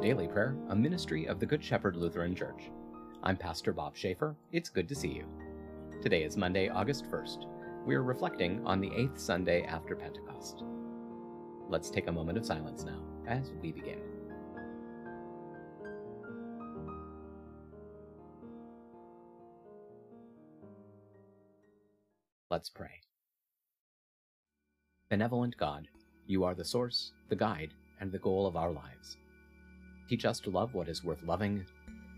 Daily Prayer, a ministry of the Good Shepherd Lutheran Church. I'm Pastor Bob Schaefer. It's good to see you. Today is Monday, August 1st. We're reflecting on the eighth Sunday after Pentecost. Let's take a moment of silence now as we begin. Let's pray. Benevolent God, you are the source, the guide, and the goal of our lives. Teach us to love what is worth loving,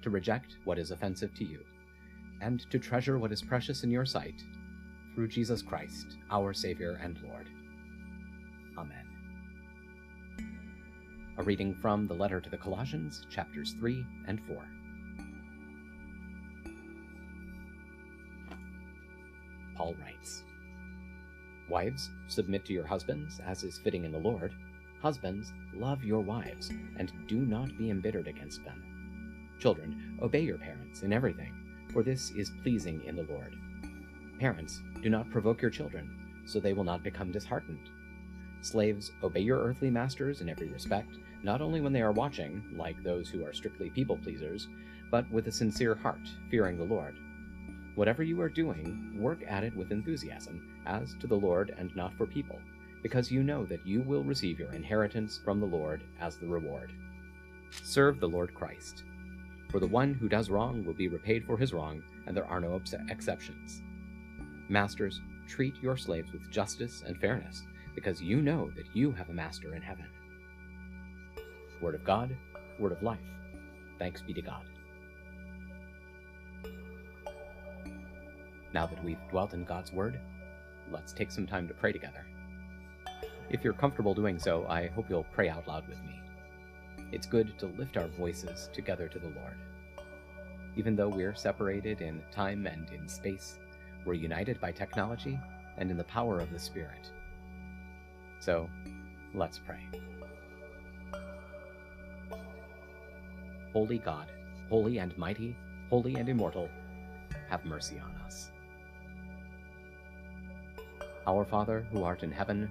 to reject what is offensive to you, and to treasure what is precious in your sight, through Jesus Christ, our Savior and Lord. Amen. A reading from the letter to the Colossians, chapters 3 and 4. Paul writes Wives, submit to your husbands, as is fitting in the Lord. Husbands, love your wives, and do not be embittered against them. Children, obey your parents in everything, for this is pleasing in the Lord. Parents, do not provoke your children, so they will not become disheartened. Slaves, obey your earthly masters in every respect, not only when they are watching, like those who are strictly people pleasers, but with a sincere heart, fearing the Lord. Whatever you are doing, work at it with enthusiasm, as to the Lord and not for people because you know that you will receive your inheritance from the Lord as the reward. Serve the Lord Christ. For the one who does wrong will be repaid for his wrong, and there are no exceptions. Masters, treat your slaves with justice and fairness, because you know that you have a master in heaven. Word of God, word of life. Thanks be to God. Now that we've dwelt in God's word, let's take some time to pray together. If you're comfortable doing so, I hope you'll pray out loud with me. It's good to lift our voices together to the Lord. Even though we're separated in time and in space, we're united by technology and in the power of the Spirit. So, let's pray. Holy God, holy and mighty, holy and immortal, have mercy on us. Our Father, who art in heaven,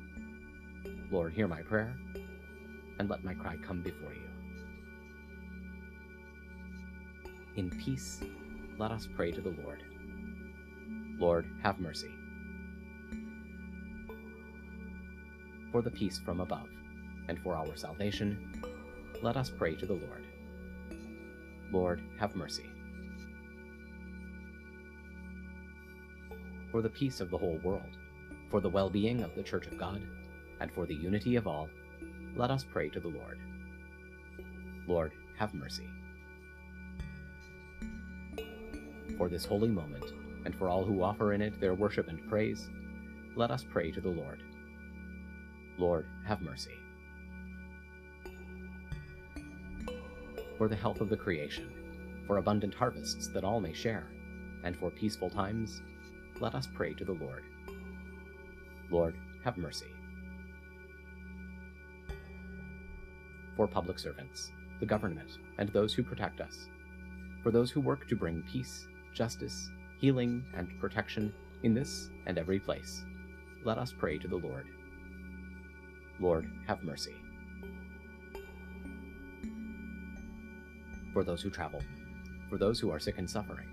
Lord, hear my prayer and let my cry come before you. In peace, let us pray to the Lord. Lord, have mercy. For the peace from above, and for our salvation, let us pray to the Lord. Lord, have mercy. For the peace of the whole world, for the well being of the Church of God, and for the unity of all, let us pray to the Lord. Lord, have mercy. For this holy moment, and for all who offer in it their worship and praise, let us pray to the Lord. Lord, have mercy. For the health of the creation, for abundant harvests that all may share, and for peaceful times, let us pray to the Lord. Lord, have mercy. For public servants, the government, and those who protect us, for those who work to bring peace, justice, healing, and protection in this and every place, let us pray to the Lord. Lord, have mercy. For those who travel, for those who are sick and suffering,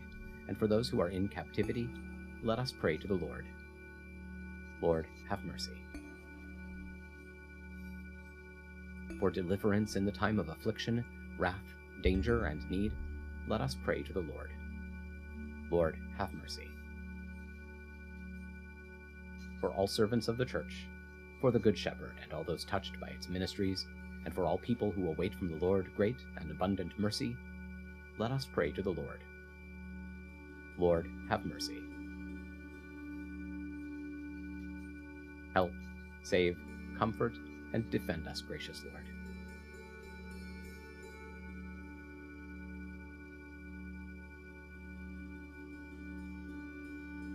and for those who are in captivity, let us pray to the Lord. Lord, have mercy. For deliverance in the time of affliction, wrath, danger, and need, let us pray to the Lord. Lord, have mercy. For all servants of the Church, for the Good Shepherd and all those touched by its ministries, and for all people who await from the Lord great and abundant mercy, let us pray to the Lord. Lord, have mercy. Help, save, comfort, and defend us, gracious Lord.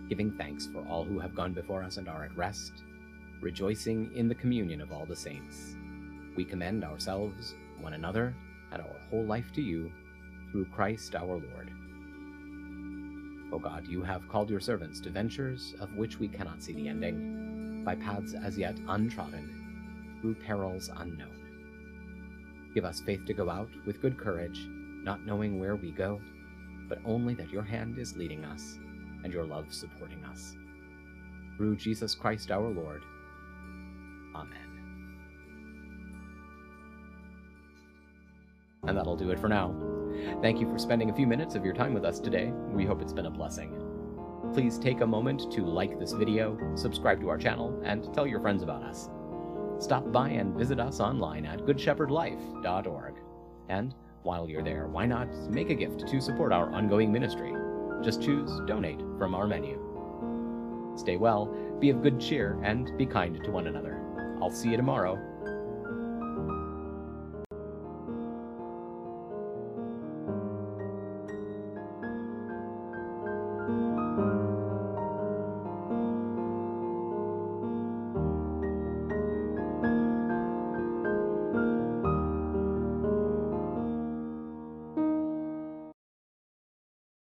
Giving thanks for all who have gone before us and are at rest, rejoicing in the communion of all the saints, we commend ourselves, one another, and our whole life to you, through Christ our Lord. O God, you have called your servants to ventures of which we cannot see the ending, by paths as yet untrodden, through perils unknown. Give us faith to go out with good courage, not knowing where we go, but only that your hand is leading us and your love supporting us. Through Jesus Christ our Lord. Amen. And that'll do it for now. Thank you for spending a few minutes of your time with us today. We hope it's been a blessing. Please take a moment to like this video, subscribe to our channel, and tell your friends about us. Stop by and visit us online at goodshepherdlife.org. And while you're there, why not make a gift to support our ongoing ministry? Just choose Donate from our menu. Stay well, be of good cheer, and be kind to one another. I'll see you tomorrow.